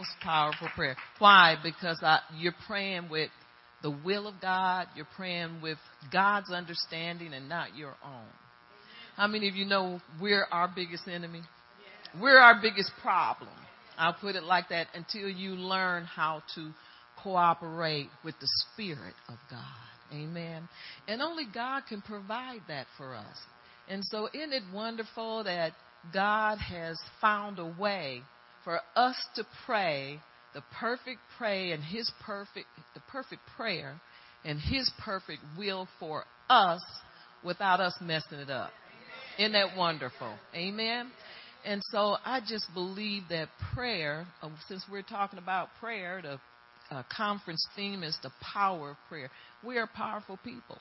most powerful prayer. Why? Because I, you're praying with the will of God. You're praying with God's understanding and not your own. How many of you know we're our biggest enemy? We're our biggest problem. I'll put it like that until you learn how to cooperate with the Spirit of God. Amen. And only God can provide that for us. And so, isn't it wonderful that God has found a way for us to pray the perfect prayer and His perfect, the perfect prayer and His perfect will for us without us messing it up. Isn't that wonderful? Amen. And so I just believe that prayer, uh, since we're talking about prayer, the uh, conference theme is the power of prayer. We are powerful people.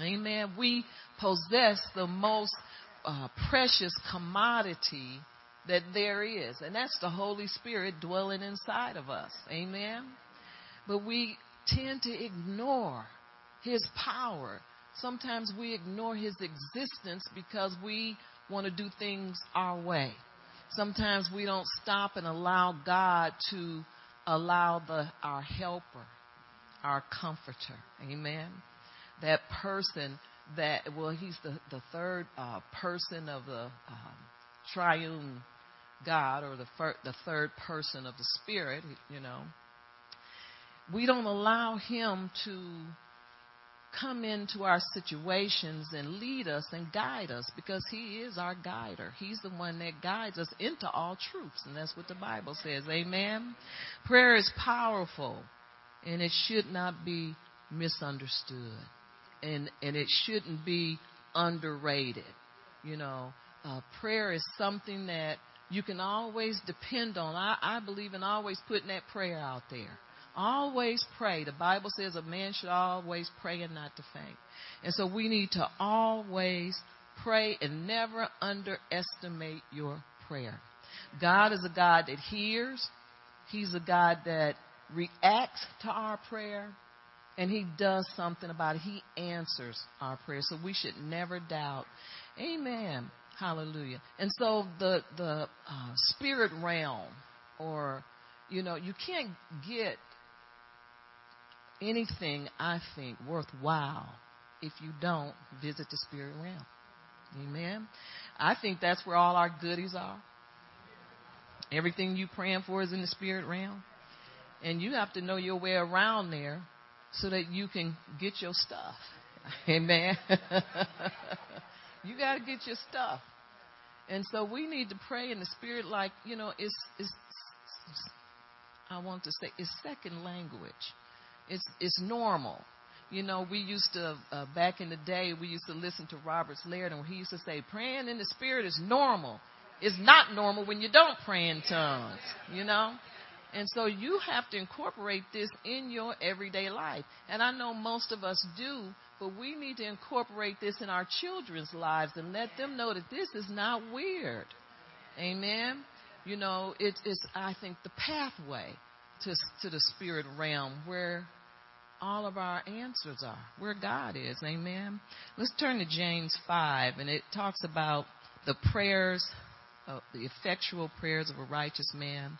Amen. We possess the most uh, precious commodity that there is, and that's the Holy Spirit dwelling inside of us. Amen. But we tend to ignore His power. Sometimes we ignore His existence because we want to do things our way. Sometimes we don't stop and allow God to allow the our helper, our comforter. Amen. That person that well, he's the the third uh, person of the um, triune God or the fir- the third person of the Spirit. You know, we don't allow him to come into our situations and lead us and guide us because He is our guider. He's the one that guides us into all truths, and that's what the Bible says. Amen. Prayer is powerful, and it should not be misunderstood, and and it shouldn't be underrated. You know, uh, prayer is something that you can always depend on. I, I believe in always putting that prayer out there. Always pray. The Bible says a man should always pray and not to faint. And so we need to always pray and never underestimate your prayer. God is a God that hears. He's a God that reacts to our prayer and he does something about it. He answers our prayer. So we should never doubt. Amen. Hallelujah. And so the the uh, spirit realm or you know, you can't get anything, I think, worthwhile if you don't visit the spirit realm. Amen. I think that's where all our goodies are. Everything you praying for is in the spirit realm. And you have to know your way around there so that you can get your stuff. Amen. you got to get your stuff. And so we need to pray in the spirit like, you know, it's, it's I want to say, it's second language. It's it's normal. You know, we used to uh, back in the day we used to listen to Robert Liardon where he used to say praying in the spirit is normal. It's not normal when you don't pray in tongues. You know. And so you have to incorporate this in your everyday life. And I know most of us do, but we need to incorporate this in our children's lives and let them know that this is not weird. Amen. You know, it's, it's I think, the pathway to, to the spirit realm where all of our answers are, where God is. Amen. Let's turn to James 5, and it talks about the prayers, uh, the effectual prayers of a righteous man.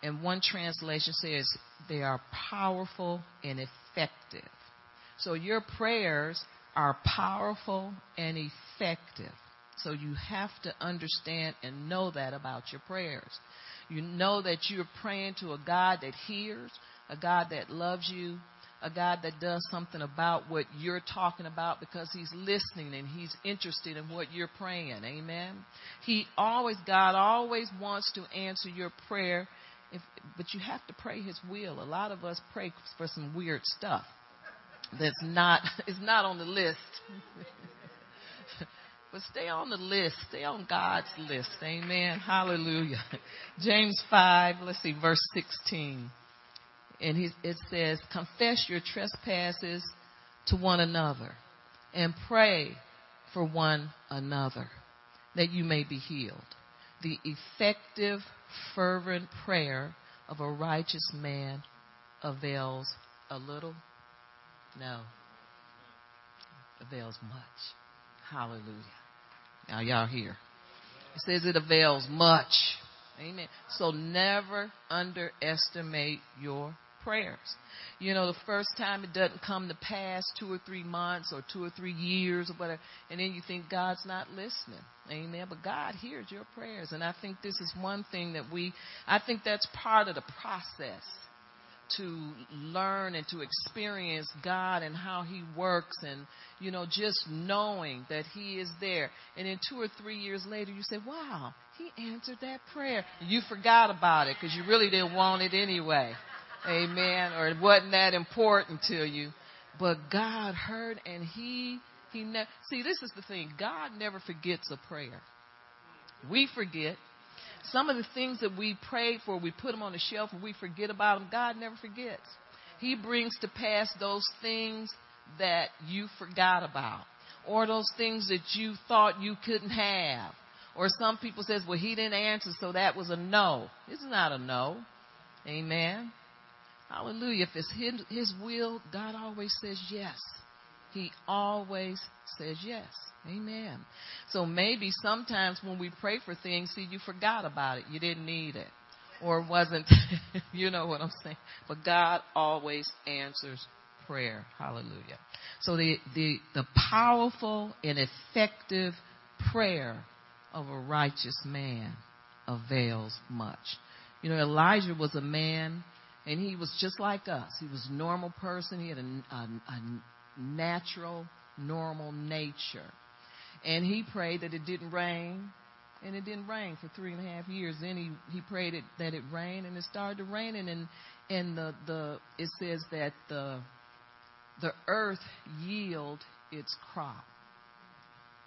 And one translation says they are powerful and effective. So your prayers are powerful and effective. So you have to understand and know that about your prayers. You know that you're praying to a God that hears, a God that loves you, a God that does something about what you're talking about because He's listening and He's interested in what you're praying. Amen. He always, God always wants to answer your prayer, if, but you have to pray His will. A lot of us pray for some weird stuff that's not is not on the list. But stay on the list. Stay on God's list. Amen. Hallelujah. James 5, let's see, verse 16. And he, it says, Confess your trespasses to one another and pray for one another that you may be healed. The effective, fervent prayer of a righteous man avails a little? No. It Avails much. Hallelujah. Now, y'all here. It says it avails much. Amen. So never underestimate your prayers. You know, the first time it doesn't come to pass, two or three months or two or three years or whatever, and then you think God's not listening. Amen. But God hears your prayers. And I think this is one thing that we, I think that's part of the process to learn and to experience God and how He works and, you know, just knowing that He is there. And then two or three years later, you say, wow, He answered that prayer. You forgot about it because you really didn't want it anyway. Amen. Or it wasn't that important to you. But God heard and He, He ne- see, this is the thing. God never forgets a prayer. We forget. Some of the things that we prayed for, we put them on the shelf and we forget about them. God never forgets. He brings to pass those things that you forgot about or those things that you thought you couldn't have. Or some people says, well, he didn't answer, so that was a no. It's not a no. Amen. Hallelujah. If it's his, his will, God always says yes. He always says yes. Amen. So maybe sometimes when we pray for things, see, you forgot about it. You didn't need it. Or wasn't, you know what I'm saying. But God always answers prayer. Hallelujah. So the, the, the powerful and effective prayer of a righteous man avails much. You know, Elijah was a man and he was just like us. He was a normal person. He had a, a, a natural, normal nature. And he prayed that it didn't rain, and it didn't rain for three and a half years. Then he, he prayed it, that it rained, and it started to raining. And and the, the it says that the the earth yield its crop,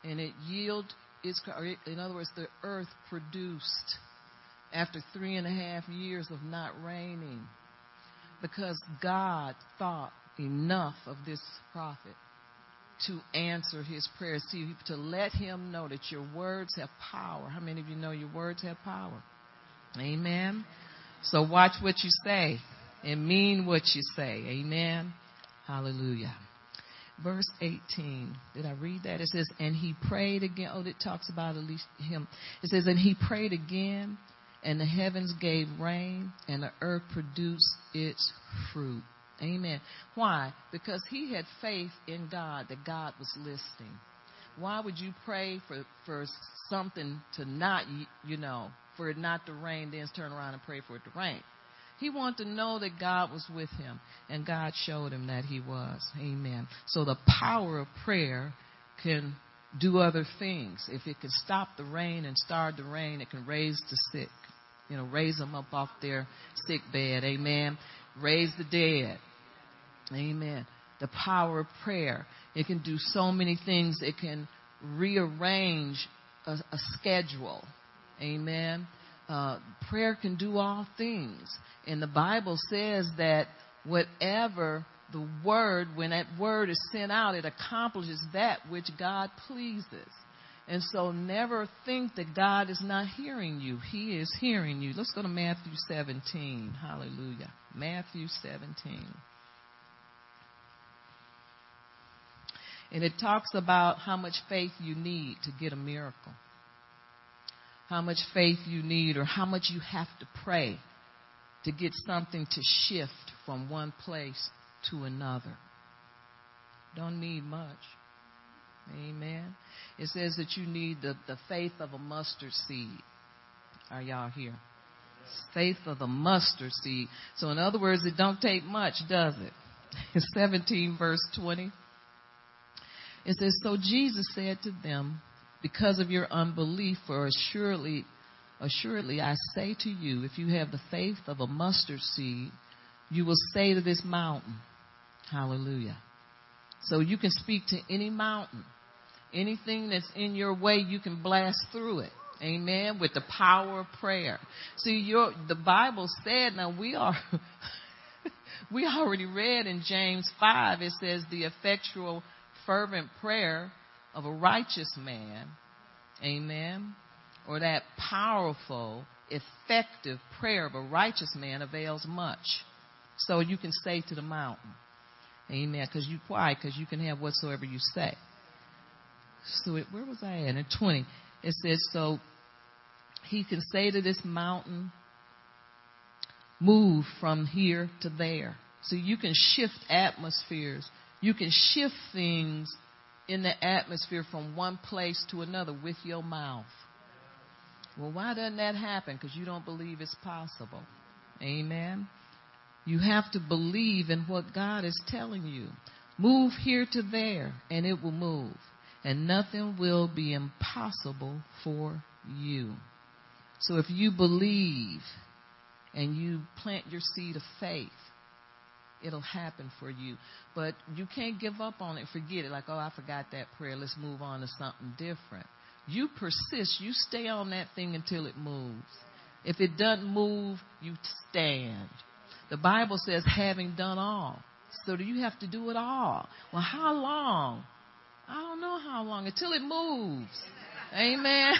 and it yield its crop. in other words, the earth produced after three and a half years of not raining because God thought enough of this prophet to answer his prayers, to let him know that your words have power. How many of you know your words have power? Amen. So watch what you say and mean what you say. Amen. Hallelujah. Verse 18. Did I read that? It says, and he prayed again. Oh, it talks about at least him. It says, and he prayed again and the heavens gave rain, and the earth produced its fruit. Amen. Why? Because he had faith in God that God was listening. Why would you pray for, for something to not, you know, for it not to rain, then turn around and pray for it to rain? He wanted to know that God was with him, and God showed him that he was. Amen. So the power of prayer can do other things. If it can stop the rain and start the rain, it can raise the sick. You know, raise them up off their sick bed. Amen. Raise the dead. Amen. The power of prayer. It can do so many things. It can rearrange a, a schedule. Amen. Uh, prayer can do all things. And the Bible says that whatever the word, when that word is sent out, it accomplishes that which God pleases. And so never think that God is not hearing you. He is hearing you. Let's go to Matthew 17. Hallelujah. Matthew 17. And it talks about how much faith you need to get a miracle. How much faith you need or how much you have to pray to get something to shift from one place to another. Don't need much. Amen. It says that you need the, the faith of a mustard seed. Are y'all here? Faith of the mustard seed. So in other words, it don't take much, does it? 17 verse 20. It says, So Jesus said to them, Because of your unbelief, for assuredly, assuredly I say to you, if you have the faith of a mustard seed, you will say to this mountain, Hallelujah. So you can speak to any mountain Anything that's in your way, you can blast through it. Amen. With the power of prayer. See, your, the Bible said, now we are, we already read in James 5, it says the effectual fervent prayer of a righteous man. Amen. Or that powerful, effective prayer of a righteous man avails much. So you can say to the mountain. Amen. Because you why? Because you can have whatsoever you say. So it, where was I at? In 20, it says, so He can say to this mountain, move from here to there. So you can shift atmospheres. You can shift things in the atmosphere from one place to another with your mouth. Well, why doesn't that happen? Because you don't believe it's possible. Amen. You have to believe in what God is telling you. Move here to there, and it will move. And nothing will be impossible for you. So if you believe and you plant your seed of faith, it'll happen for you. But you can't give up on it, forget it, like, oh, I forgot that prayer, let's move on to something different. You persist, you stay on that thing until it moves. If it doesn't move, you stand. The Bible says, having done all. So do you have to do it all? Well, how long? I don't know how long. Until it moves. Amen.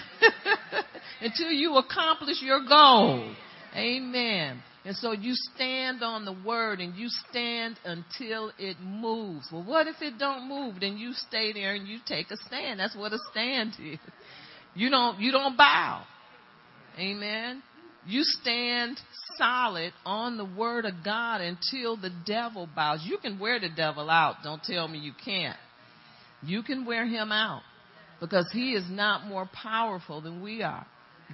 until you accomplish your goal. Amen. And so you stand on the word and you stand until it moves. Well, what if it don't move? Then you stay there and you take a stand. That's what a stand is. You don't, you don't bow. Amen. You stand solid on the word of God until the devil bows. You can wear the devil out. Don't tell me you can't. You can wear him out because he is not more powerful than we are.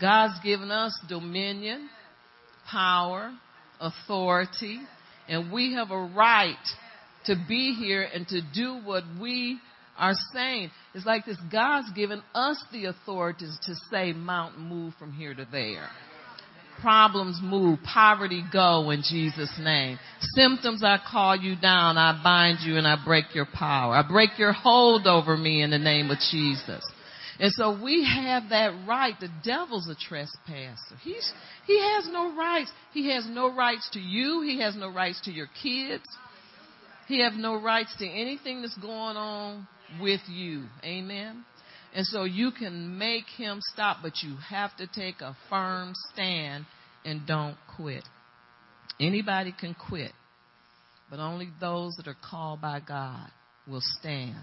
God's given us dominion, power, authority, and we have a right to be here and to do what we are saying. It's like this God's given us the authorities to say, Mountain, move from here to there. Problems move, poverty go in Jesus' name. Symptoms, I call you down, I bind you, and I break your power. I break your hold over me in the name of Jesus. And so we have that right. The devil's a trespasser. He's, he has no rights. He has no rights to you. He has no rights to your kids. He has no rights to anything that's going on with you. Amen. And so you can make him stop, but you have to take a firm stand and don't quit. Anybody can quit, but only those that are called by God will stand.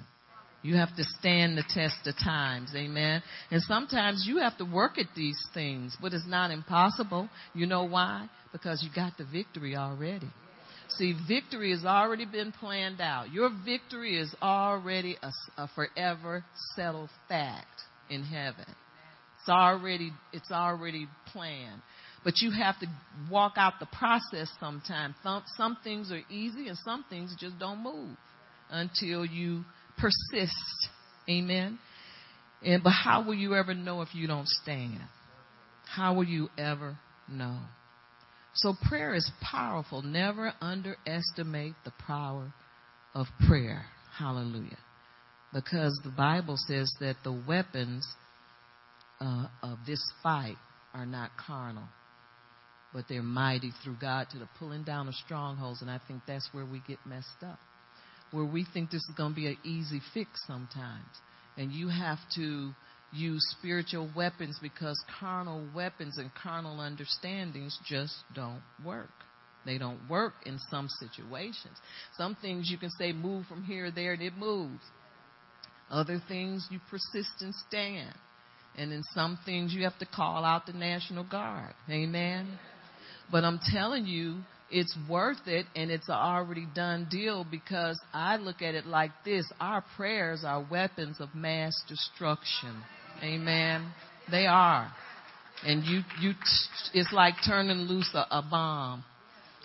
You have to stand the test of times. Amen. And sometimes you have to work at these things, but it's not impossible. You know why? Because you got the victory already. See, victory has already been planned out. Your victory is already a, a forever settled fact in heaven. It's already, it's already planned. But you have to walk out the process sometimes. Some, some things are easy and some things just don't move until you persist. Amen. And but how will you ever know if you don't stand? How will you ever know? So prayer is powerful. Never underestimate the power of prayer. Hallelujah. Because the Bible says that the weapons uh, of this fight are not carnal, but they're mighty through God to the pulling down of strongholds. And I think that's where we get messed up where we think this is going to be an easy fix sometimes. And you have to use spiritual weapons because carnal weapons and carnal understandings just don't work. They don't work in some situations. Some things you can say move from here there and it moves. Other things you persist and stand. And in some things you have to call out the National Guard. Amen. But I'm telling you, it's worth it and it's an already done deal because I look at it like this. Our prayers are weapons of mass destruction. Amen. They are. And you, you, it's like turning loose a, a bomb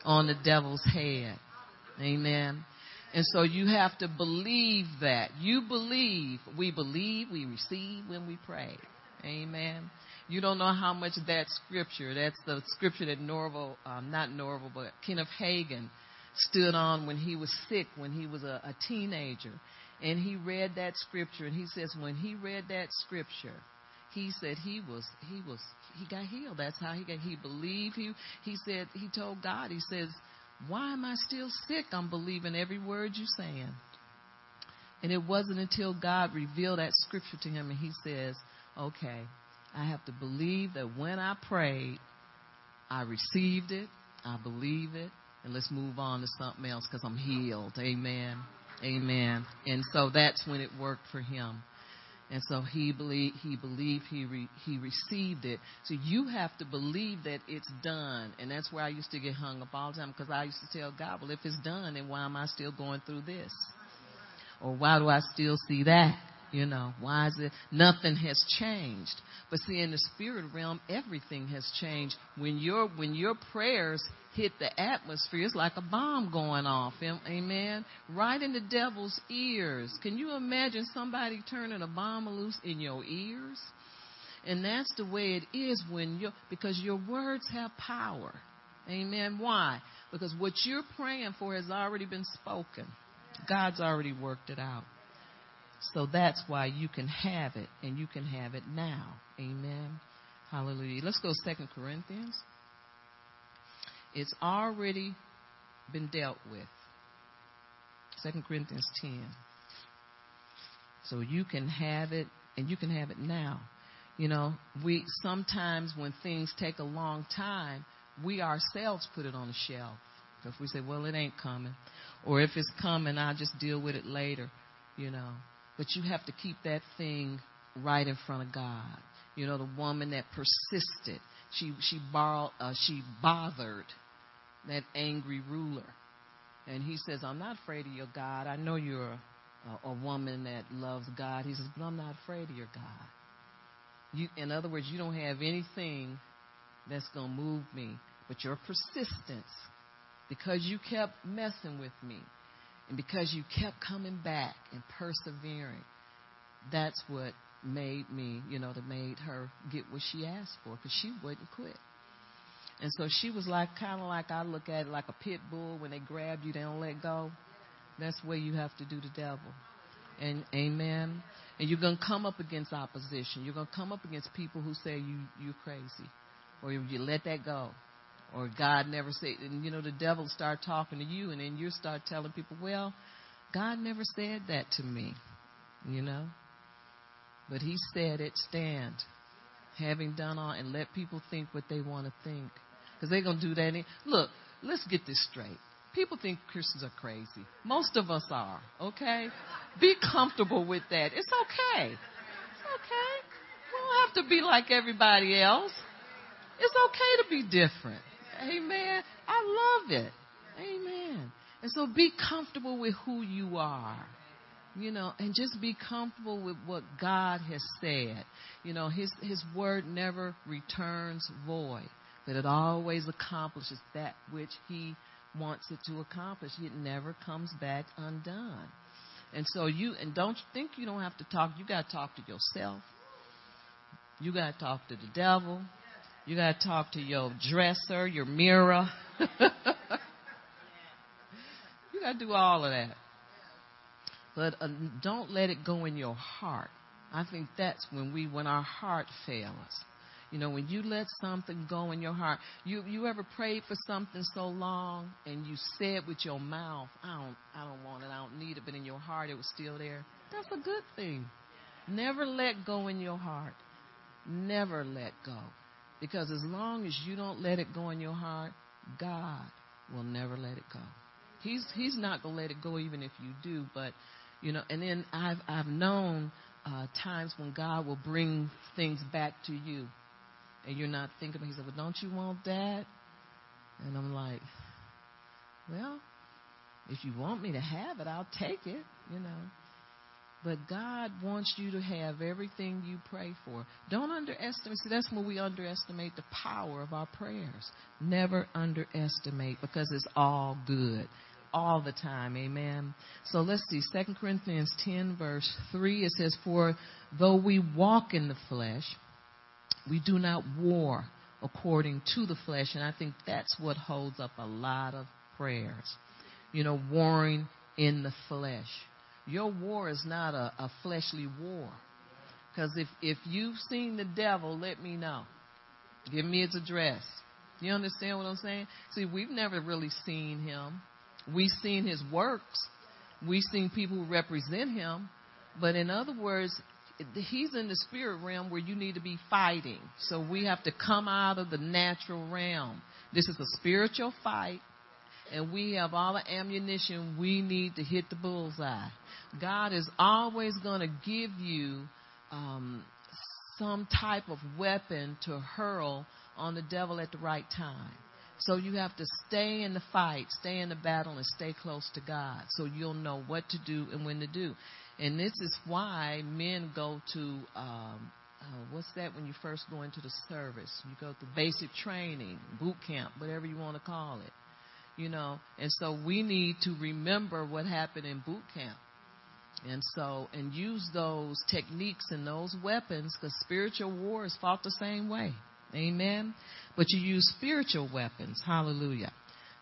on the devil's head. Amen. And so you have to believe that. You believe. We believe, we receive when we pray. Amen. You don't know how much that scripture, that's the scripture that Norvel, um, not Norvel, but Kenneth Hagin stood on when he was sick, when he was a, a teenager. And he read that scripture, and he says when he read that scripture, he said he was he was he got healed. That's how he got he believed he he said he told God, he says, Why am I still sick? I'm believing every word you're saying. And it wasn't until God revealed that scripture to him and he says, Okay, I have to believe that when I prayed, I received it, I believe it, and let's move on to something else because I'm healed. Amen. Amen. And so that's when it worked for him. And so he believed, he believed, he, re, he received it. So you have to believe that it's done. And that's where I used to get hung up all the time because I used to tell God, well, if it's done, then why am I still going through this? Or why do I still see that? You know, why is it nothing has changed? But see, in the spirit realm, everything has changed. When your when your prayers hit the atmosphere, it's like a bomb going off. Amen. Right in the devil's ears. Can you imagine somebody turning a bomb loose in your ears? And that's the way it is when you because your words have power. Amen. Why? Because what you're praying for has already been spoken. God's already worked it out. So that's why you can have it, and you can have it now. Amen. Hallelujah. Let's go Second Corinthians. It's already been dealt with. Second Corinthians 10. So you can have it, and you can have it now. You know, we sometimes when things take a long time, we ourselves put it on the shelf If we say, "Well, it ain't coming," or if it's coming, I'll just deal with it later. You know, but you have to keep that thing right in front of God. You know, the woman that persisted, she she borrowed, uh, she bothered that angry ruler, and he says, "I'm not afraid of your God. I know you're a, a, woman that loves God." He says, "But I'm not afraid of your God." You, in other words, you don't have anything that's going to move me, but your persistence, because you kept messing with me, and because you kept coming back and persevering, that's what made me, you know, that made her get what she asked for because she wouldn't quit. And so she was like, kind of like I look at it like a pit bull when they grab you, they don't let go. That's where you have to do the devil. And amen. And you're going to come up against opposition. You're going to come up against people who say you, you're crazy or you let that go or God never said, and you know, the devil start talking to you, and then you start telling people, well, God never said that to me, you know. But He said it, stand, having done all, and let people think what they want to think, because they're gonna do that. Look, let's get this straight. People think Christians are crazy. Most of us are. Okay, be comfortable with that. It's okay. It's okay. We don't have to be like everybody else. It's okay to be different. Amen. I love it. Amen. And so be comfortable with who you are. You know, and just be comfortable with what God has said. You know, his his word never returns void, but it always accomplishes that which he wants it to accomplish. It never comes back undone. And so you and don't think you don't have to talk. You got to talk to yourself. You got to talk to the devil. You got to talk to your dresser, your mirror. you got to do all of that. But uh, don't let it go in your heart. I think that's when we, when our heart fails. You know, when you let something go in your heart, you you ever prayed for something so long and you said with your mouth, I don't I don't want it, I don't need it, but in your heart it was still there. That's a good thing. Never let go in your heart. Never let go. Because as long as you don't let it go in your heart, God will never let it go. He's He's not gonna let it go even if you do. But you know, and then I've I've known uh, times when God will bring things back to you, and you're not thinking. He said, "Well, don't you want that?" And I'm like, "Well, if you want me to have it, I'll take it." You know. But God wants you to have everything you pray for. Don't underestimate. See, that's when we underestimate the power of our prayers. Never underestimate because it's all good all the time. Amen. So let's see. 2 Corinthians 10, verse 3, it says, For though we walk in the flesh, we do not war according to the flesh. And I think that's what holds up a lot of prayers. You know, warring in the flesh. Your war is not a, a fleshly war. Because if, if you've seen the devil, let me know. Give me his address. You understand what I'm saying? See, we've never really seen him. We've seen his works. We've seen people who represent him. But in other words, he's in the spirit realm where you need to be fighting. So we have to come out of the natural realm. This is a spiritual fight and we have all the ammunition we need to hit the bullseye. God is always going to give you um, some type of weapon to hurl on the devil at the right time. So you have to stay in the fight, stay in the battle, and stay close to God so you'll know what to do and when to do. And this is why men go to, um, uh, what's that when you first go into the service? You go to basic training, boot camp, whatever you want to call it. You know, and so we need to remember what happened in boot camp. And so, and use those techniques and those weapons because spiritual war is fought the same way. Amen. But you use spiritual weapons. Hallelujah.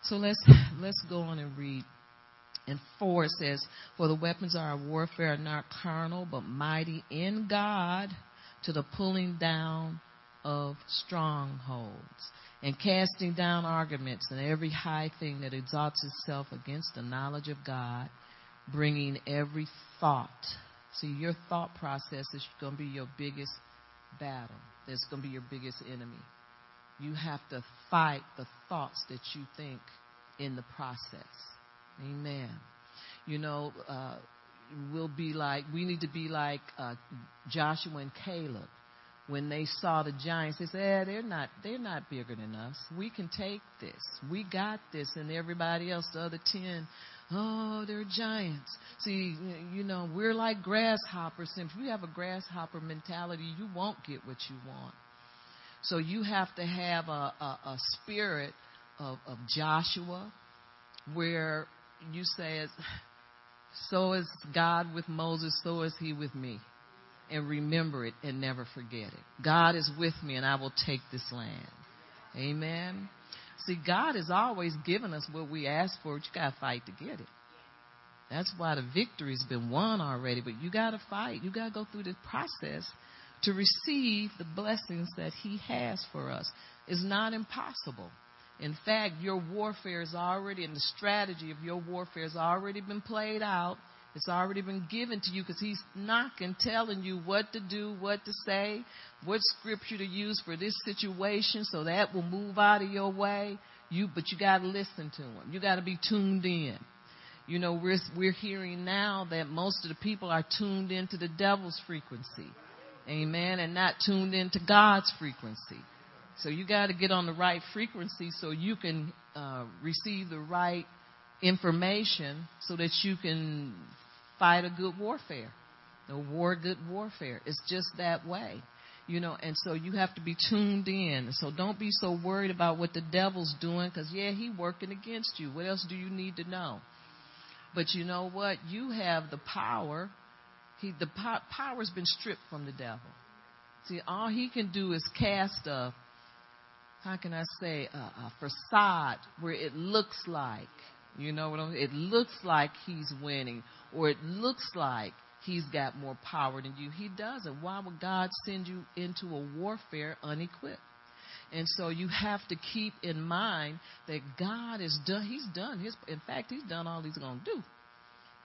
So let's let's go on and read. And four says, For the weapons of our warfare are not carnal, but mighty in God to the pulling down of strongholds and casting down arguments and every high thing that exalts itself against the knowledge of God, bringing every thought. See, your thought process is going to be your biggest battle that's going to be your biggest enemy. You have to fight the thoughts that you think in the process. Amen. You know, uh, we'll be like, we need to be like uh, Joshua and Caleb. When they saw the giants, they said, eh, they're not, they're not bigger than us. We can take this. We got this. And everybody else, the other ten, oh, they're giants. See, you know, we're like grasshoppers. If you have a grasshopper mentality, you won't get what you want. So you have to have a, a, a spirit of, of Joshua where you say, so is God with Moses, so is he with me. And remember it and never forget it. God is with me and I will take this land. Amen. See, God has always given us what we ask for, but you got to fight to get it. That's why the victory's been won already, but you got to fight. You got to go through the process to receive the blessings that He has for us. It's not impossible. In fact, your warfare is already, and the strategy of your warfare has already been played out. It's already been given to you because he's knocking, telling you what to do, what to say, what scripture to use for this situation so that will move out of your way. You, but you got to listen to him. You got to be tuned in. You know, we're, we're hearing now that most of the people are tuned into the devil's frequency. Amen. And not tuned into God's frequency. So you got to get on the right frequency so you can uh, receive the right information so that you can fight a good warfare. The war, good warfare. It's just that way. You know, and so you have to be tuned in. So don't be so worried about what the devil's doing because, yeah, he's working against you. What else do you need to know? But you know what? You have the power. He, the po- power's been stripped from the devil. See, all he can do is cast a, how can I say, a, a facade where it looks like you know what I'm saying? It looks like he's winning, or it looks like he's got more power than you. He doesn't. Why would God send you into a warfare unequipped? And so you have to keep in mind that God is done. He's done his. In fact, he's done all he's going to do.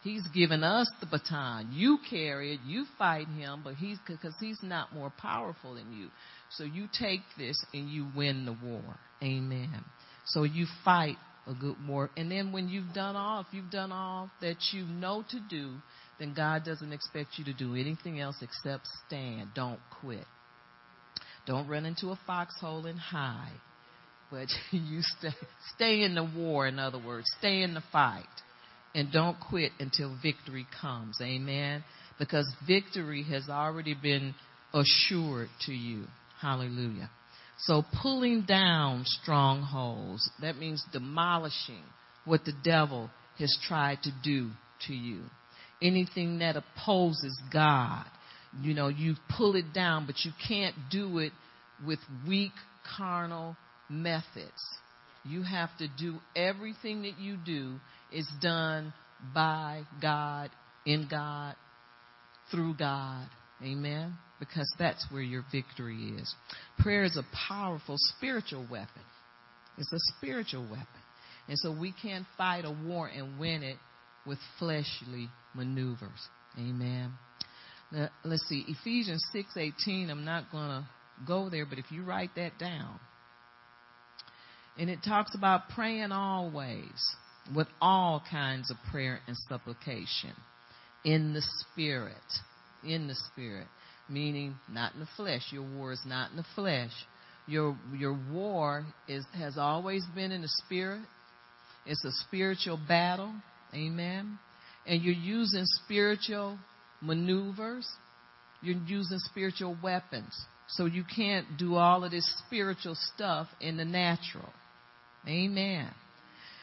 He's given us the baton. You carry it. You fight him, but he's because he's not more powerful than you. So you take this and you win the war. Amen. So you fight a good war. And then when you've done all, if you've done all that you know to do, then God doesn't expect you to do anything else except stand. Don't quit. Don't run into a foxhole and hide. But you stay, stay in the war, in other words. Stay in the fight. And don't quit until victory comes. Amen. Because victory has already been assured to you. Hallelujah. So pulling down strongholds, that means demolishing what the devil has tried to do to you. Anything that opposes God, you know, you pull it down, but you can't do it with weak carnal methods. You have to do everything that you do is done by God, in God, through God. Amen because that's where your victory is. Prayer is a powerful spiritual weapon. It's a spiritual weapon. And so we can't fight a war and win it with fleshly maneuvers. Amen. Now, let's see, Ephesians 6:18. I'm not going to go there, but if you write that down. And it talks about praying always with all kinds of prayer and supplication in the spirit, in the spirit. Meaning not in the flesh. Your war is not in the flesh. Your your war is has always been in the spirit. It's a spiritual battle. Amen. And you're using spiritual maneuvers. You're using spiritual weapons. So you can't do all of this spiritual stuff in the natural. Amen.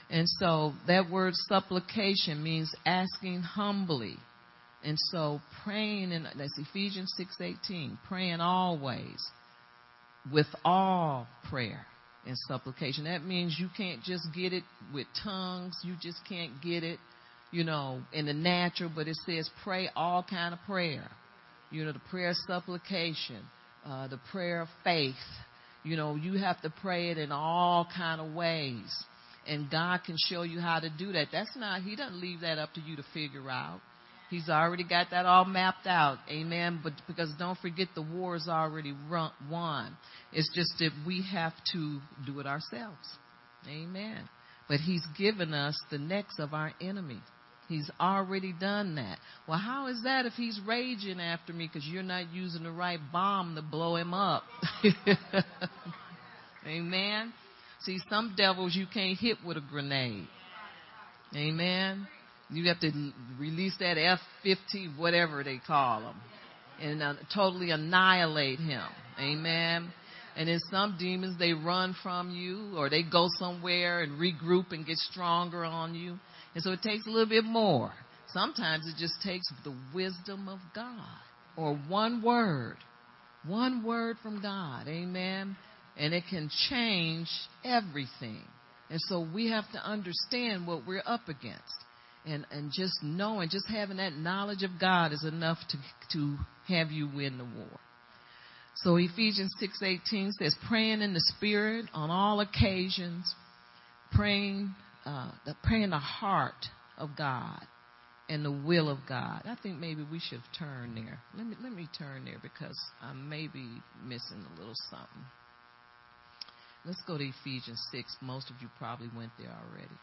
And so that word supplication means asking humbly. And so praying in that's Ephesians 6:18, praying always with all prayer and supplication. That means you can't just get it with tongues, you just can't get it, you know, in the natural, but it says pray all kind of prayer. You know, the prayer of supplication, uh, the prayer of faith. You know, you have to pray it in all kind of ways. And God can show you how to do that. That's not, He doesn't leave that up to you to figure out. He's already got that all mapped out. Amen. But because don't forget the war is already run, won. It's just that we have to do it ourselves. Amen. But He's given us the necks of our enemy. He's already done that. Well, how is that if he's raging after me because you're not using the right bomb to blow him up? Amen. See, some devils you can't hit with a grenade. Amen. You have to release that F-15, whatever they call them, and uh, totally annihilate him. Amen. And then some demons, they run from you or they go somewhere and regroup and get stronger on you. And so it takes a little bit more. Sometimes it just takes the wisdom of God or one word, one word from God. Amen. And it can change everything. And so we have to understand what we're up against and and just knowing, just having that knowledge of God is enough to to have you win the war. So Ephesians 6:18 says, praying in the Spirit on all occasions, praying uh, the praying the heart of God and the will of God. I think maybe we should turn there. Let me let me turn there because I may be missing a little something. Let's go to Ephesians 6. Most of you probably went there already.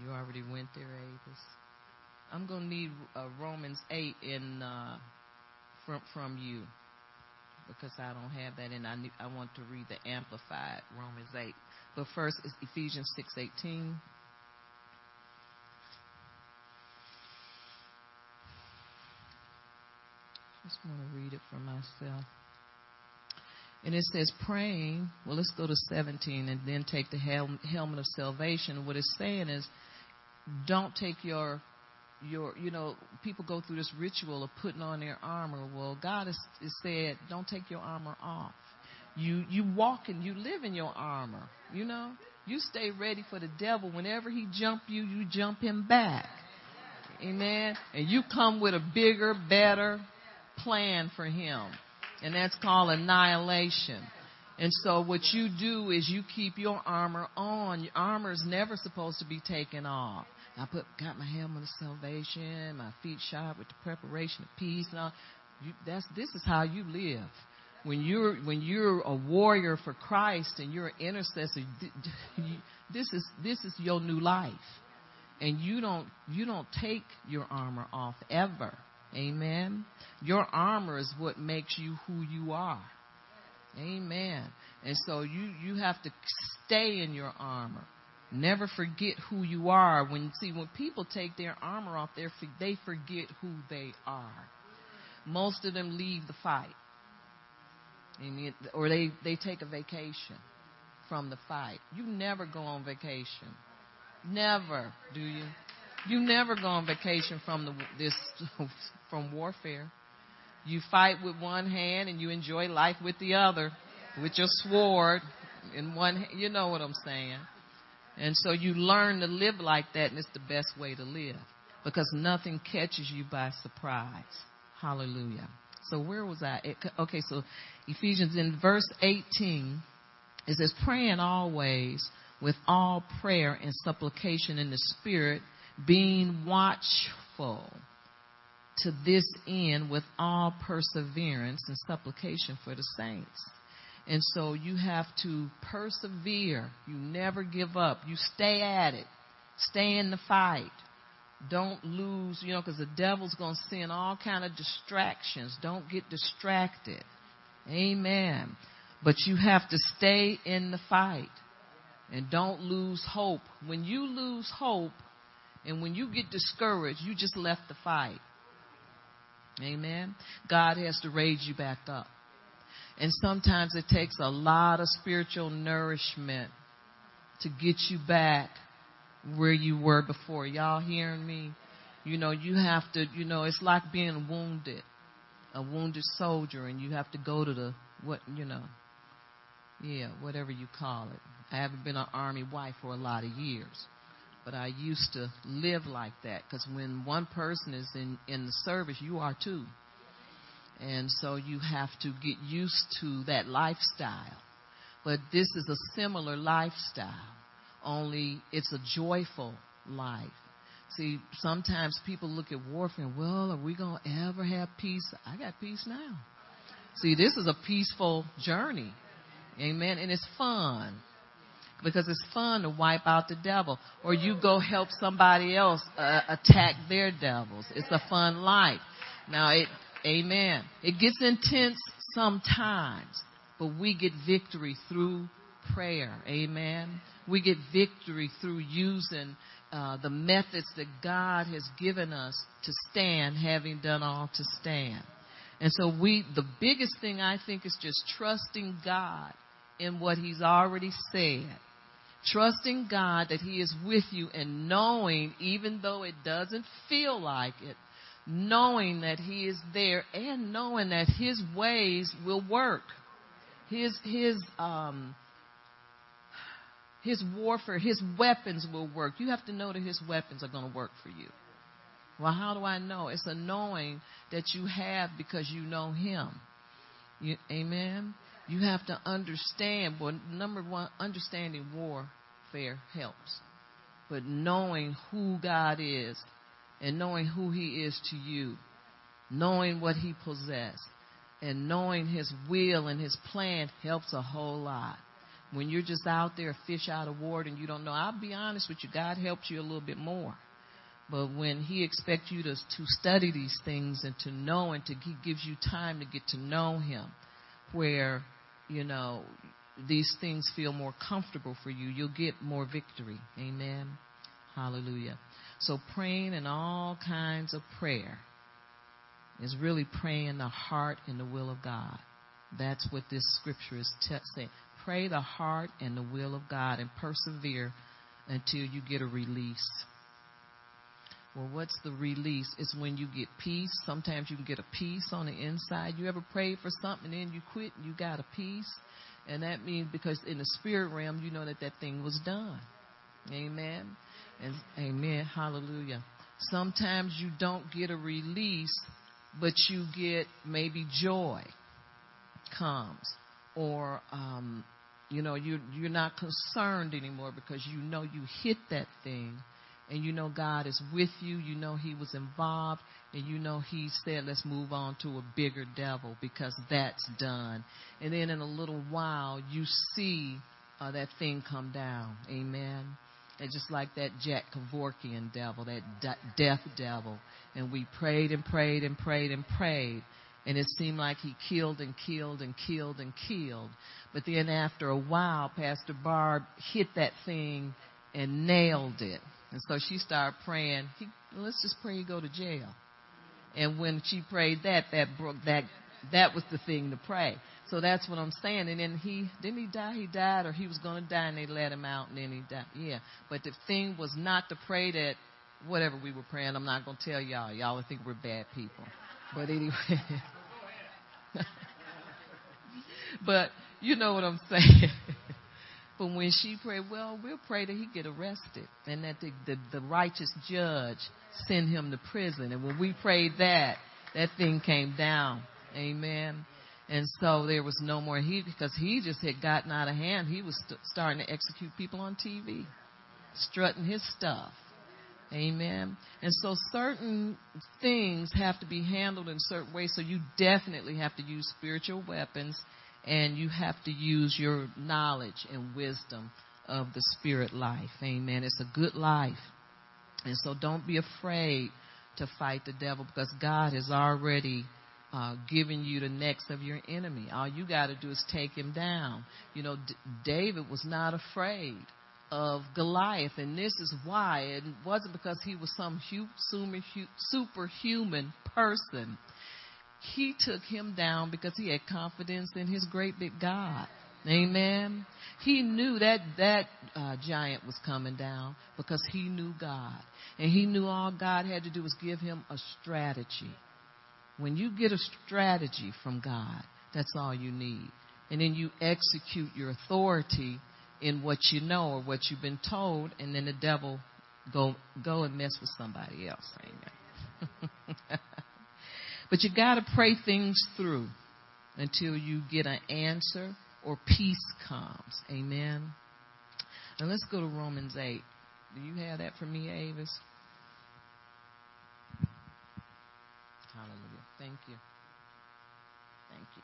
You already went there, Avis. I'm going to need uh, Romans 8 in uh, from from you because I don't have that, and I need, I want to read the Amplified Romans 8. But first, it's Ephesians 6:18. Just want to read it for myself. And it says praying. Well, let's go to 17 and then take the hel- helmet of salvation. What it's saying is don't take your your you know people go through this ritual of putting on their armor. Well god has, has said don't take your armor off. You you walk and you live in your armor you know? You stay ready for the devil. Whenever he jump you you jump him back. Amen? And you come with a bigger better plan for him and that's called annihilation and so what you do is you keep your armor on. Your armor is never supposed to be taken off. I put got my helmet of salvation, my feet shod with the preparation of peace, and all. You, that's this is how you live. When you're when you're a warrior for Christ and you're an intercessor, this is this is your new life, and you don't you don't take your armor off ever. Amen. Your armor is what makes you who you are. Amen. And so you, you have to stay in your armor. Never forget who you are. When see when people take their armor off, they forget who they are. Most of them leave the fight, or they they take a vacation from the fight. You never go on vacation. Never do you? You never go on vacation from the this from warfare. You fight with one hand and you enjoy life with the other, with your sword in one. You know what I'm saying? And so you learn to live like that, and it's the best way to live because nothing catches you by surprise. Hallelujah. So where was I? Okay, so Ephesians in verse 18, it says, praying always with all prayer and supplication in the Spirit, being watchful to this end with all perseverance and supplication for the saints. And so you have to persevere. You never give up. You stay at it. Stay in the fight. Don't lose, you know, because the devil's going to send all kind of distractions. Don't get distracted. Amen. But you have to stay in the fight and don't lose hope. When you lose hope and when you get discouraged, you just left the fight. Amen. God has to raise you back up. And sometimes it takes a lot of spiritual nourishment to get you back where you were before. Y'all hearing me? You know, you have to, you know, it's like being wounded, a wounded soldier, and you have to go to the, what, you know, yeah, whatever you call it. I haven't been an army wife for a lot of years, but I used to live like that because when one person is in, in the service, you are too. And so you have to get used to that lifestyle. But this is a similar lifestyle, only it's a joyful life. See, sometimes people look at warfare, well, are we going to ever have peace? I got peace now. See, this is a peaceful journey. Amen. And it's fun because it's fun to wipe out the devil or you go help somebody else uh, attack their devils. It's a fun life. Now it, amen. It gets intense sometimes, but we get victory through prayer. Amen. We get victory through using uh, the methods that God has given us to stand, having done all to stand. And so we, the biggest thing I think is just trusting God in what He's already said. Trusting God that He is with you and knowing, even though it doesn't feel like it, knowing that He is there and knowing that His ways will work. His, His, um, his warfare, his weapons will work. You have to know that his weapons are going to work for you. Well, how do I know? It's a knowing that you have because you know him. You, amen. You have to understand, well, number one, understanding warfare helps. But knowing who God is and knowing who He is to you, knowing what He possesses, and knowing His will and His plan helps a whole lot. When you're just out there, fish out of water, and you don't know, I'll be honest with you, God helps you a little bit more. But when He expects you to, to study these things and to know and to He gives you time to get to know Him, where you know, these things feel more comfortable for you, you'll get more victory. Amen. Hallelujah. So praying in all kinds of prayer is really praying the heart and the will of God. That's what this scripture is saying. Pray the heart and the will of God and persevere until you get a release. Well, what's the release? It's when you get peace. Sometimes you can get a peace on the inside. You ever prayed for something and you quit and you got a peace? And that means because in the spirit realm, you know that that thing was done. Amen. And amen. Hallelujah. Sometimes you don't get a release, but you get maybe joy comes or um, you know you you're not concerned anymore because you know you hit that thing and you know God is with you, you know He was involved, and you know He said, let's move on to a bigger devil because that's done. And then in a little while, you see uh, that thing come down. Amen. And just like that Jack Kevorkian devil, that death devil. And we prayed and prayed and prayed and prayed. And it seemed like he killed and killed and killed and killed. But then after a while, Pastor Barb hit that thing and nailed it. And so she started praying. He, let's just pray he go to jail. And when she prayed that, that broke that that was the thing to pray. So that's what I'm saying. And then he didn't he die? He died, or he was going to die, and they let him out, and then he died. Yeah. But the thing was not to pray that whatever we were praying. I'm not going to tell y'all. Y'all would think we're bad people. But anyway. but you know what I'm saying. When she prayed, well, we'll pray that he get arrested and that the, the, the righteous judge send him to prison. And when we prayed that, that thing came down. Amen. And so there was no more he because he just had gotten out of hand. He was st- starting to execute people on TV, strutting his stuff. Amen. And so certain things have to be handled in certain ways. So you definitely have to use spiritual weapons and you have to use your knowledge and wisdom of the spirit life. Amen. It's a good life. And so don't be afraid to fight the devil because God has already uh, given you the necks of your enemy. All you got to do is take him down. You know, D- David was not afraid of Goliath, and this is why. It wasn't because he was some hu- superhuman person. He took him down because he had confidence in his great big God. Amen. He knew that that uh, giant was coming down because he knew God, and he knew all God had to do was give him a strategy. When you get a strategy from God, that's all you need, and then you execute your authority in what you know or what you've been told, and then the devil go go and mess with somebody else. Amen. but you got to pray things through until you get an answer or peace comes. Amen. And let's go to Romans 8. Do you have that for me, Avis? Hallelujah. Thank you. Thank you,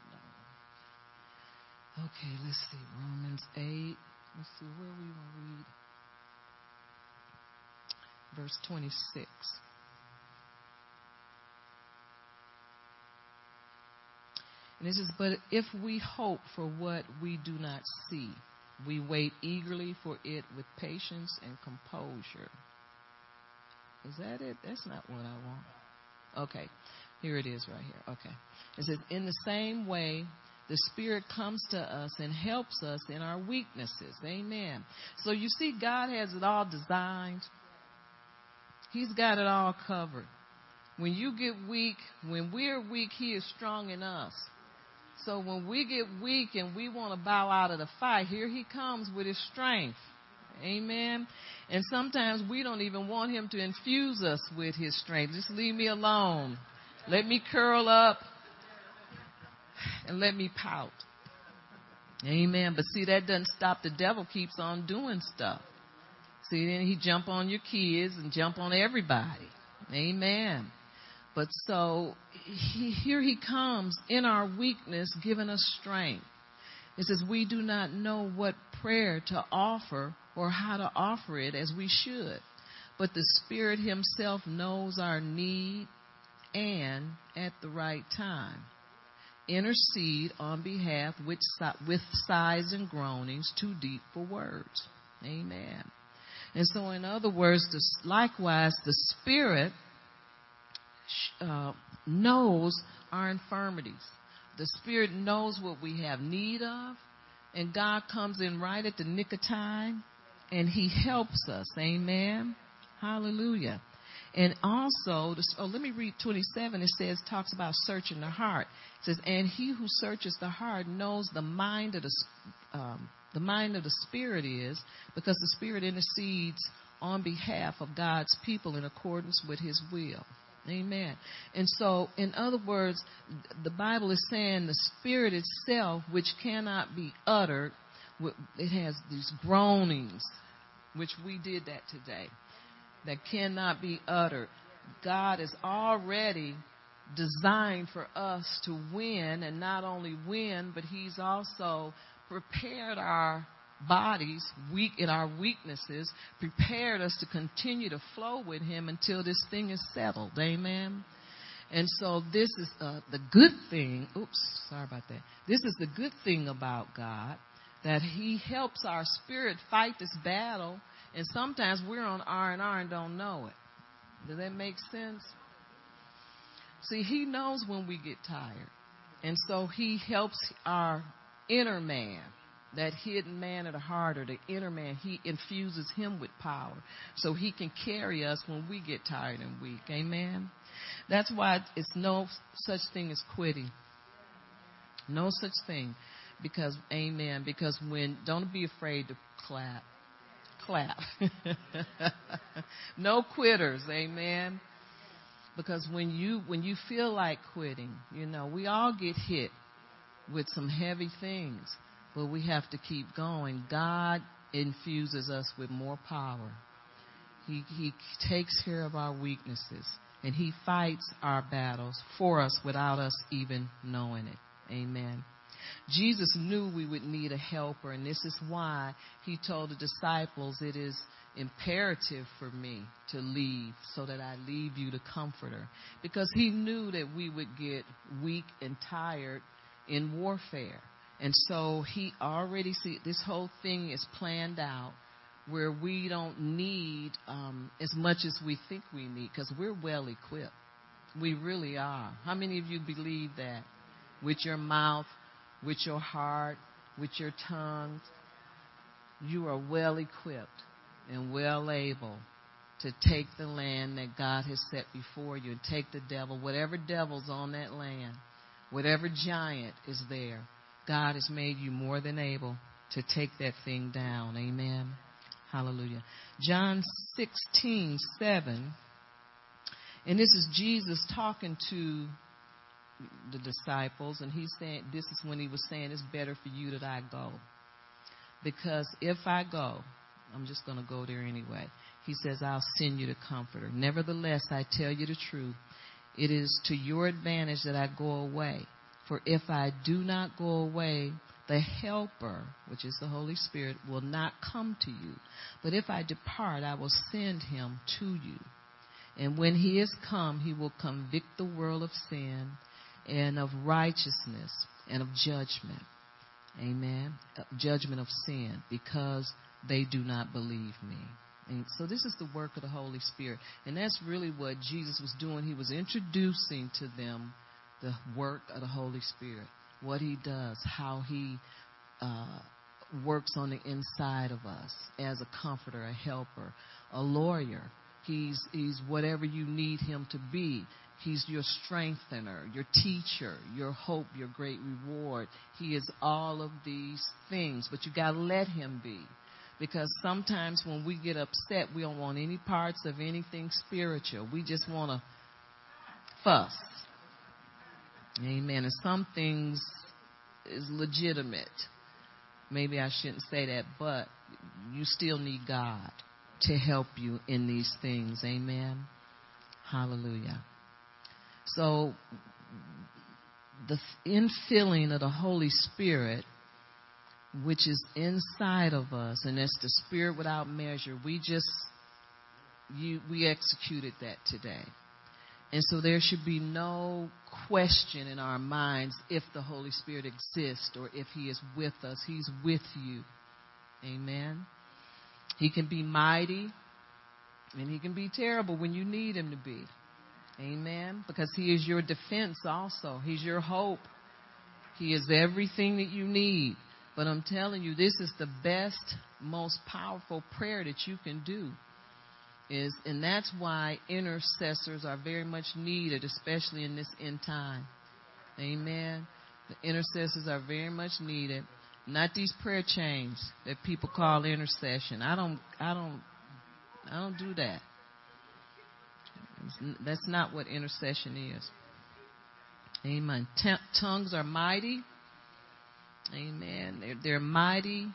Lord. Okay, let's see. Romans 8. Let's see where we will read. Verse 26. And it says, But if we hope for what we do not see, we wait eagerly for it with patience and composure. Is that it? That's not what I want. Okay. Here it is right here. Okay. It says, In the same way, the Spirit comes to us and helps us in our weaknesses. Amen. So you see, God has it all designed. He's got it all covered. When you get weak, when we're weak, He is strong in us. So when we get weak and we want to bow out of the fight, here he comes with his strength. Amen. And sometimes we don't even want him to infuse us with his strength. Just leave me alone. Let me curl up and let me pout. Amen. But see, that doesn't stop the devil keeps on doing stuff. See, then he jump on your kids and jump on everybody. Amen. But so he, here he comes in our weakness, giving us strength. It says, We do not know what prayer to offer or how to offer it as we should. But the Spirit Himself knows our need and at the right time. Intercede on behalf with, with sighs and groanings too deep for words. Amen. And so, in other words, likewise, the Spirit uh, knows our infirmities. The Spirit knows what we have need of, and God comes in right at the nick of time, and He helps us. Amen. Hallelujah. And also, oh, let me read 27. It says, talks about searching the heart. It says, and he who searches the heart knows the mind of the, um, the mind of the Spirit is, because the Spirit intercedes on behalf of God's people in accordance with His will. Amen. And so, in other words, the Bible is saying the Spirit itself, which cannot be uttered, it has these groanings, which we did that today, that cannot be uttered. God is already designed for us to win, and not only win, but He's also prepared our bodies, weak in our weaknesses, prepared us to continue to flow with Him until this thing is settled. Amen. And so this is uh, the good thing. Oops, sorry about that. This is the good thing about God that He helps our spirit fight this battle, and sometimes we're on R and R and don't know it. Does that make sense? See, He knows when we get tired, and so He helps our inner man that hidden man of the heart or the inner man, he infuses him with power so he can carry us when we get tired and weak. Amen. That's why it's no such thing as quitting. No such thing. Because, amen. Because when, don't be afraid to clap. Clap. no quitters. Amen. Because when you, when you feel like quitting, you know, we all get hit with some heavy things but we have to keep going. God infuses us with more power. He, he takes care of our weaknesses and He fights our battles for us without us even knowing it. Amen. Jesus knew we would need a helper, and this is why he told the disciples, It is imperative for me to leave so that I leave you the comforter. Because he knew that we would get weak and tired in warfare. And so he already see this whole thing is planned out where we don't need um, as much as we think we need because we're well equipped. We really are. How many of you believe that? With your mouth, with your heart, with your tongue, you are well equipped and well able to take the land that God has set before you and take the devil, whatever devil's on that land, whatever giant is there, God has made you more than able to take that thing down. Amen. Hallelujah. John 16, 7. And this is Jesus talking to the disciples, and he's saying, This is when he was saying, It's better for you that I go. Because if I go, I'm just going to go there anyway. He says, I'll send you the comforter. Nevertheless, I tell you the truth. It is to your advantage that I go away. For if I do not go away, the Helper, which is the Holy Spirit, will not come to you. But if I depart, I will send him to you. And when he is come, he will convict the world of sin and of righteousness and of judgment. Amen. Uh, judgment of sin because they do not believe me. And so this is the work of the Holy Spirit. And that's really what Jesus was doing. He was introducing to them the work of the Holy Spirit, what he does, how he uh, works on the inside of us as a comforter, a helper, a lawyer. He's, he's whatever you need him to be. He's your strengthener, your teacher, your hope, your great reward. He is all of these things, but you got to let him be. Because sometimes when we get upset, we don't want any parts of anything spiritual. We just want to fuss. Amen. And some things is legitimate. Maybe I shouldn't say that, but you still need God to help you in these things. Amen. Hallelujah. So, the infilling of the Holy Spirit which is inside of us, and that's the spirit without measure. We just you we executed that today. And so there should be no question in our minds if the Holy Spirit exists or if He is with us. He's with you. Amen. He can be mighty and He can be terrible when you need Him to be. Amen. Because He is your defense also, He's your hope. He is everything that you need. But I'm telling you, this is the best, most powerful prayer that you can do. Is and that's why intercessors are very much needed, especially in this end time. Amen. The intercessors are very much needed. Not these prayer chains that people call intercession. I don't I don't I don't do that. That's not what intercession is. Amen. T- tongues are mighty Amen. They're, they're mighty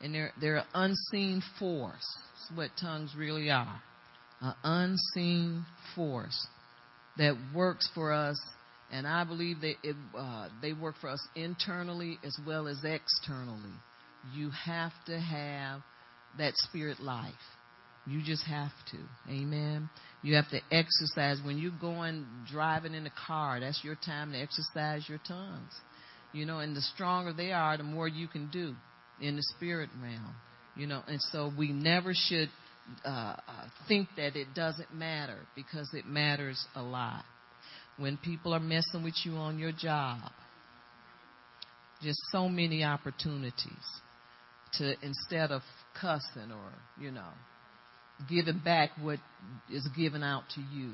and they're, they're an unseen force. That's what tongues really are. An unseen force that works for us. And I believe that it, uh, they work for us internally as well as externally. You have to have that spirit life. You just have to. Amen. You have to exercise. When you're going driving in the car, that's your time to exercise your tongues. You know, and the stronger they are, the more you can do in the spirit realm. You know, and so we never should uh, uh, think that it doesn't matter because it matters a lot. When people are messing with you on your job, just so many opportunities to instead of cussing or you know giving back what is given out to you.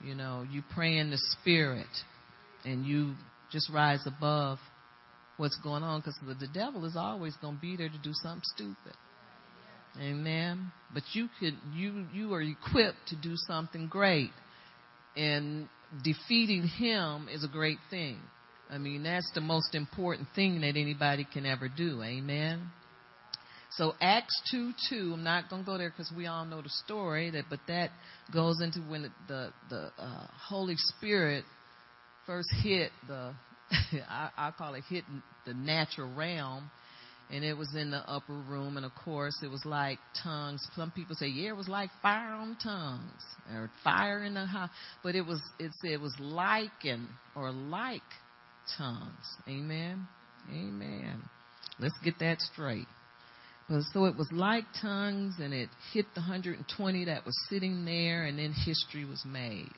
You know, you pray in the spirit and you just rise above what's going on because the, the devil is always going to be there to do something stupid. Amen. But you could you you are equipped to do something great, and defeating him is a great thing. I mean that's the most important thing that anybody can ever do. Amen. So Acts two two. I'm not going to go there because we all know the story. That but that goes into when the, the uh, Holy Spirit first hit the I, I call it hitting the natural realm. And it was in the upper room, and of course, it was like tongues. Some people say, "Yeah, it was like fire on tongues, or fire in the house," but it was it it was like and or like tongues. Amen, amen. Let's get that straight. But so it was like tongues, and it hit the 120 that was sitting there, and then history was made.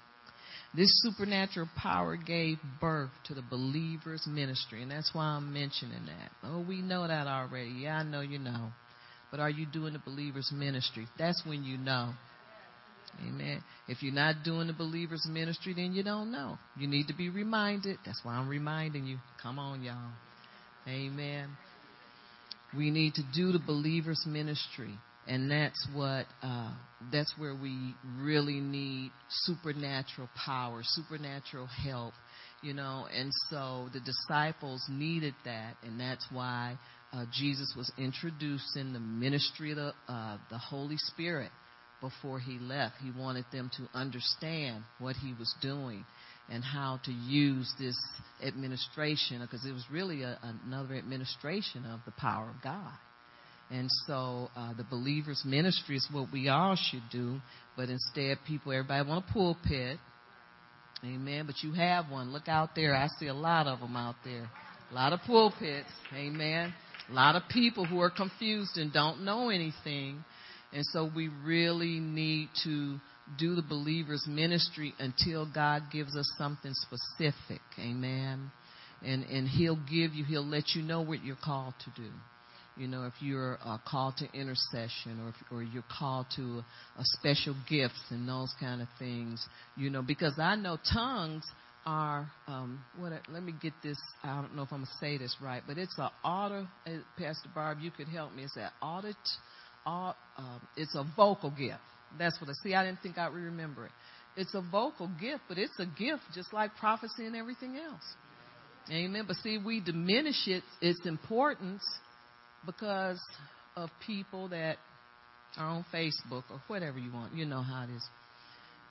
This supernatural power gave birth to the believer's ministry, and that's why I'm mentioning that. Oh, we know that already. Yeah, I know you know. But are you doing the believer's ministry? That's when you know. Amen. If you're not doing the believer's ministry, then you don't know. You need to be reminded. That's why I'm reminding you. Come on, y'all. Amen. We need to do the believer's ministry and that's what uh, that's where we really need supernatural power, supernatural help, you know. And so the disciples needed that, and that's why uh, Jesus was introducing the ministry of the, uh, the Holy Spirit before he left. He wanted them to understand what he was doing and how to use this administration, because it was really a, another administration of the power of God. And so uh, the believers' ministry is what we all should do, but instead, people, everybody want a pulpit. Amen. But you have one. Look out there. I see a lot of them out there. A lot of pulpits. Amen. A lot of people who are confused and don't know anything. And so we really need to do the believer's ministry until God gives us something specific. Amen. And, and He'll give you, He'll let you know what you're called to do. You know, if you're uh, called to intercession or, if, or you're called to a, special gifts and those kind of things, you know, because I know tongues are um, what? Let me get this. I don't know if I'm gonna say this right, but it's a auto. Uh, Pastor Barb, you could help me. It's an audit. Uh, it's a vocal gift. That's what I see. I didn't think I'd remember it. It's a vocal gift, but it's a gift just like prophecy and everything else. Amen. But see, we diminish it, its importance because of people that are on Facebook or whatever you want. You know how it is.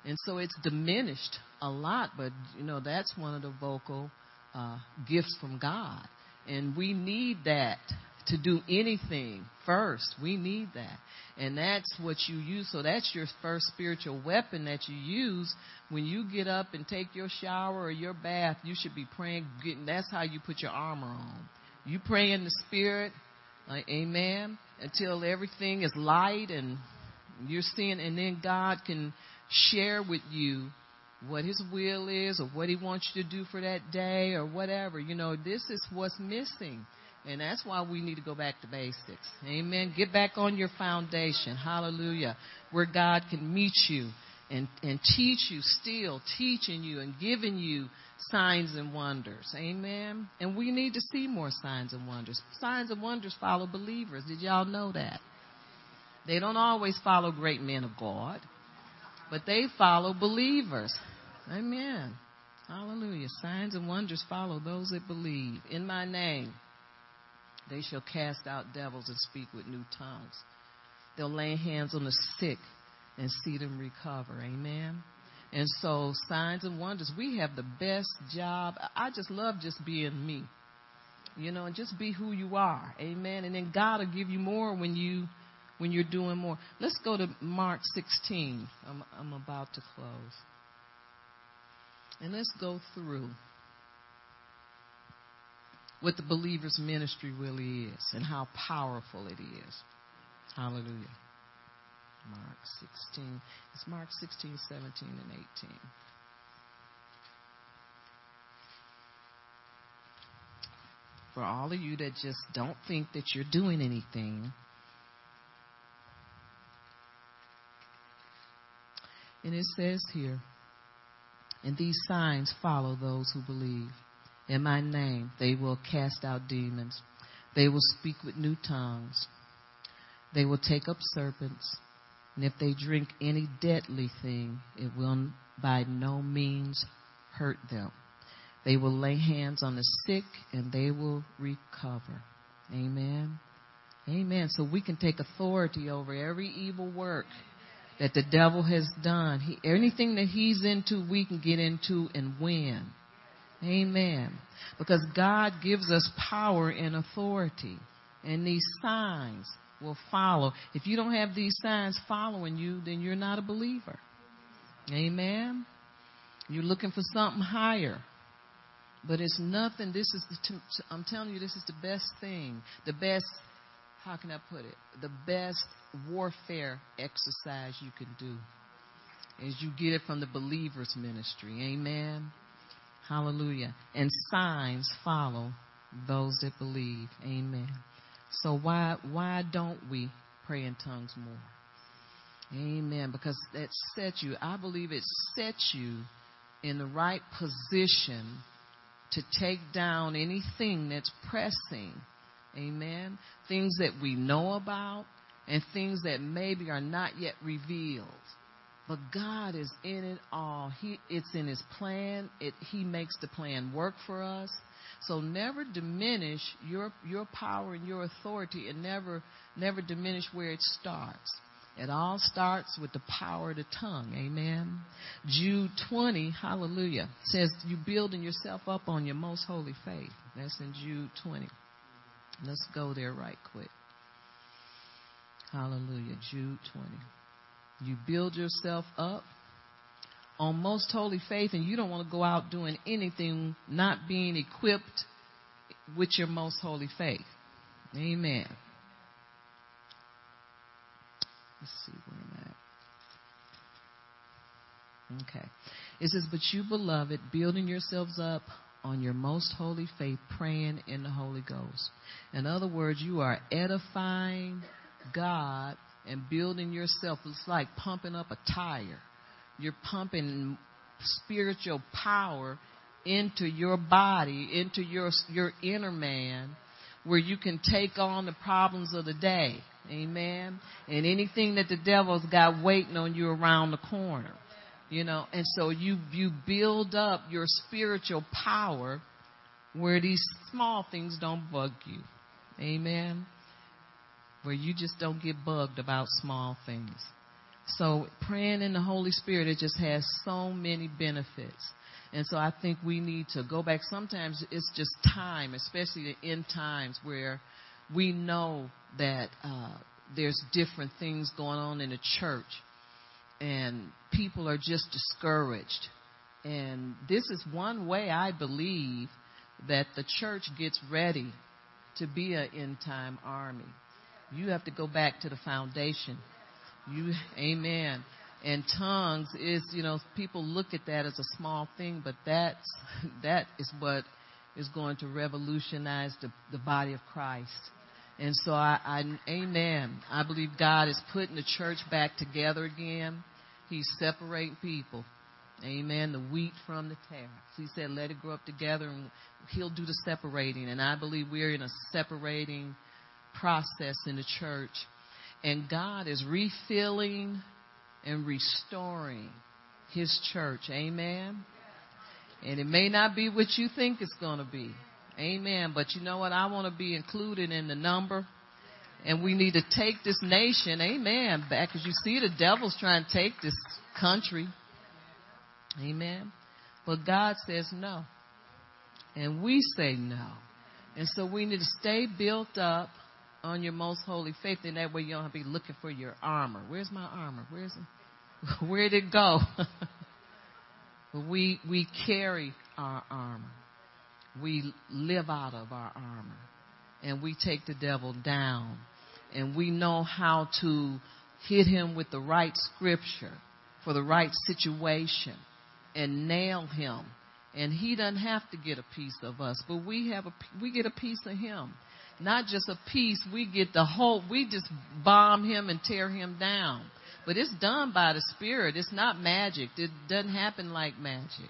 And so it's diminished a lot, but you know that's one of the vocal uh, gifts from God, and we need that to do anything first. We need that, and that's what you use. So that's your first spiritual weapon that you use when you get up and take your shower or your bath. You should be praying. Getting that's how you put your armor on. You pray in the spirit amen. Until everything is light and you're seeing, and then God can share with you what His will is or what He wants you to do for that day or whatever. You know, this is what's missing. And that's why we need to go back to basics. Amen. Get back on your foundation. Hallelujah. Where God can meet you and, and teach you, still teaching you and giving you signs and wonders. Amen. And we need to see more signs and wonders. Signs and wonders follow believers. Did y'all know that? They don't always follow great men of God, but they follow believers. Amen. Hallelujah. Signs and wonders follow those that believe. In my name, they shall cast out devils and speak with new tongues. They'll lay hands on the sick and see them recover. Amen. And so, signs and wonders, we have the best job. I just love just being me, you know, and just be who you are. Amen. And then God will give you more when you when you're doing more. Let's go to Mark 16. I'm, I'm about to close. And let's go through what the believer's ministry really is and how powerful it is. Hallelujah. Mark 16. It's Mark 16, 17, and 18. For all of you that just don't think that you're doing anything, and it says here, and these signs follow those who believe. In my name, they will cast out demons. They will speak with new tongues. They will take up serpents. And if they drink any deadly thing, it will by no means hurt them. They will lay hands on the sick and they will recover. Amen. Amen. So we can take authority over every evil work that the devil has done. He, anything that he's into, we can get into and win. Amen. Because God gives us power and authority. And these signs will follow. If you don't have these signs following you, then you're not a believer. Amen. You're looking for something higher. But it's nothing. This is, the, I'm telling you, this is the best thing. The best, how can I put it? The best warfare exercise you can do is you get it from the believer's ministry. Amen. Hallelujah. And signs follow those that believe. Amen. So why why don't we pray in tongues more? Amen. Because that sets you, I believe it sets you in the right position to take down anything that's pressing. Amen. Things that we know about and things that maybe are not yet revealed. But God is in it all. He, it's in His plan. It, he makes the plan work for us. So never diminish your your power and your authority, and never never diminish where it starts. It all starts with the power of the tongue. Amen. Jude 20, hallelujah, says you building yourself up on your most holy faith. That's in Jude 20. Let's go there right quick. Hallelujah. Jude 20. You build yourself up on most holy faith, and you don't want to go out doing anything not being equipped with your most holy faith. Amen. Let's see where I'm at. Okay. It says, But you, beloved, building yourselves up on your most holy faith, praying in the Holy Ghost. In other words, you are edifying God and building yourself. It's like pumping up a tire. You're pumping spiritual power into your body, into your your inner man, where you can take on the problems of the day. Amen. And anything that the devil's got waiting on you around the corner. You know, and so you you build up your spiritual power where these small things don't bug you. Amen. Where you just don't get bugged about small things. So praying in the Holy Spirit, it just has so many benefits. And so I think we need to go back. Sometimes it's just time, especially in times where we know that uh, there's different things going on in the church, and people are just discouraged. And this is one way I believe that the church gets ready to be an end time army. You have to go back to the foundation. You, amen. And tongues is, you know, people look at that as a small thing, but that's that is what is going to revolutionize the, the body of Christ. And so I, I, amen. I believe God is putting the church back together again. He's separating people. Amen. The wheat from the tares. He said, let it grow up together and he'll do the separating. And I believe we're in a separating process in the church. And God is refilling and restoring his church. Amen. And it may not be what you think it's going to be. Amen. But you know what? I want to be included in the number. And we need to take this nation, amen, back. As you see, the devil's trying to take this country. Amen. But God says no. And we say no. And so we need to stay built up on your most holy faith. And that way you don't have to be looking for your armor. Where's my armor? Where's it? Where'd it go? we, we carry our armor we live out of our armor and we take the devil down and we know how to hit him with the right scripture for the right situation and nail him and he doesn't have to get a piece of us but we have a we get a piece of him not just a piece we get the whole we just bomb him and tear him down but it's done by the spirit it's not magic it doesn't happen like magic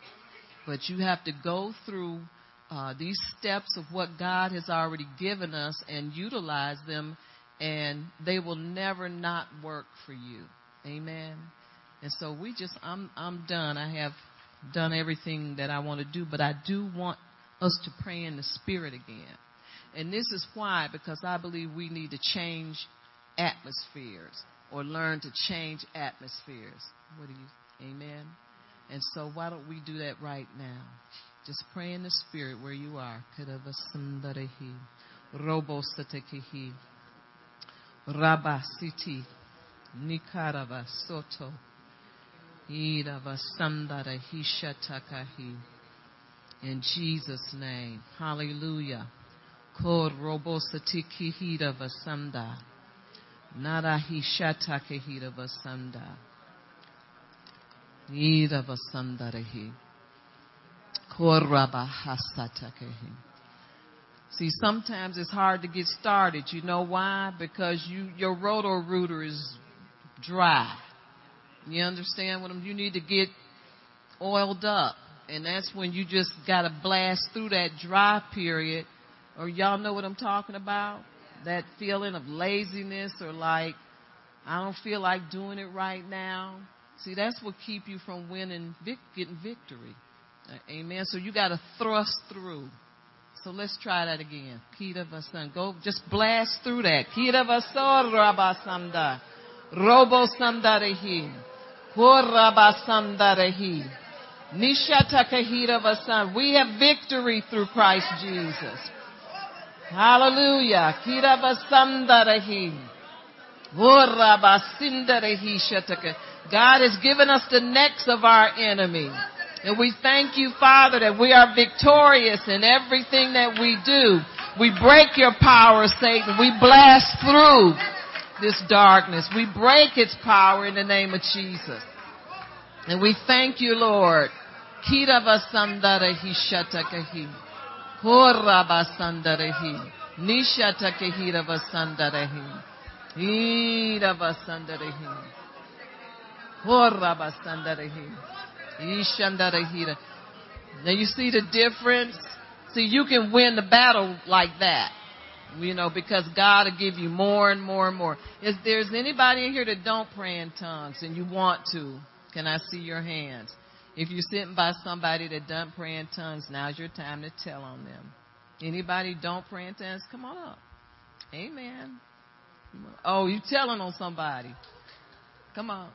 but you have to go through uh, these steps of what God has already given us and utilize them, and they will never not work for you. Amen. And so we just, I'm, I'm done. I have done everything that I want to do, but I do want us to pray in the Spirit again. And this is why, because I believe we need to change atmospheres or learn to change atmospheres. What do you, amen? And so why don't we do that right now? Just pray in the spirit where you are. Kadavasandarehi. Robosatekihi. Rabasiti. Nikarava soto. Idavasandarehi shatakahi. In Jesus' name. Hallelujah. Kod robosatiki vasanda. Narahi shatakehida vasanda. Ida vasandarehi. Korabahasatakehi. See, sometimes it's hard to get started. You know why? Because you your Roto-Rooter is dry. You understand what I'm you need to get oiled up. And that's when you just gotta blast through that dry period. Or y'all know what I'm talking about? That feeling of laziness or like I don't feel like doing it right now. See, that's what keep you from winning, getting victory. Uh, amen. So you got to thrust through. So let's try that again. Kita vasan. Go, just blast through that. Kita vasor rabasamda. Robo samdarehi. Korabasamdarehi. Nishatakahira vasan. We have victory through Christ Jesus. Hallelujah. God has given us the necks of our enemy. And we thank you, Father, that we are victorious in everything that we do. We break your power, Satan. We blast through this darkness. We break its power in the name of Jesus. And we thank you, Lord. Kiravasandarehi shatakahi. Horabasandarehi. Nishatakehira vasandarehi. Iravasandarehi. Horabasandarehi. Ishandarahira. Now you see the difference? See, you can win the battle like that. You know, because God will give you more and more and more. If there's anybody in here that don't pray in tongues and you want to, can I see your hands? If you're sitting by somebody that doesn't pray in tongues, now's your time to tell on them. Anybody don't pray in tongues, come on up. Amen. Oh, you telling on somebody. Come on.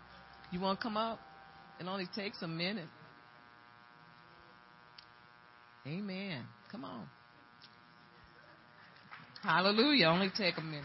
You want to come up? It only takes a minute. Amen. Come on. Hallelujah. Only take a minute.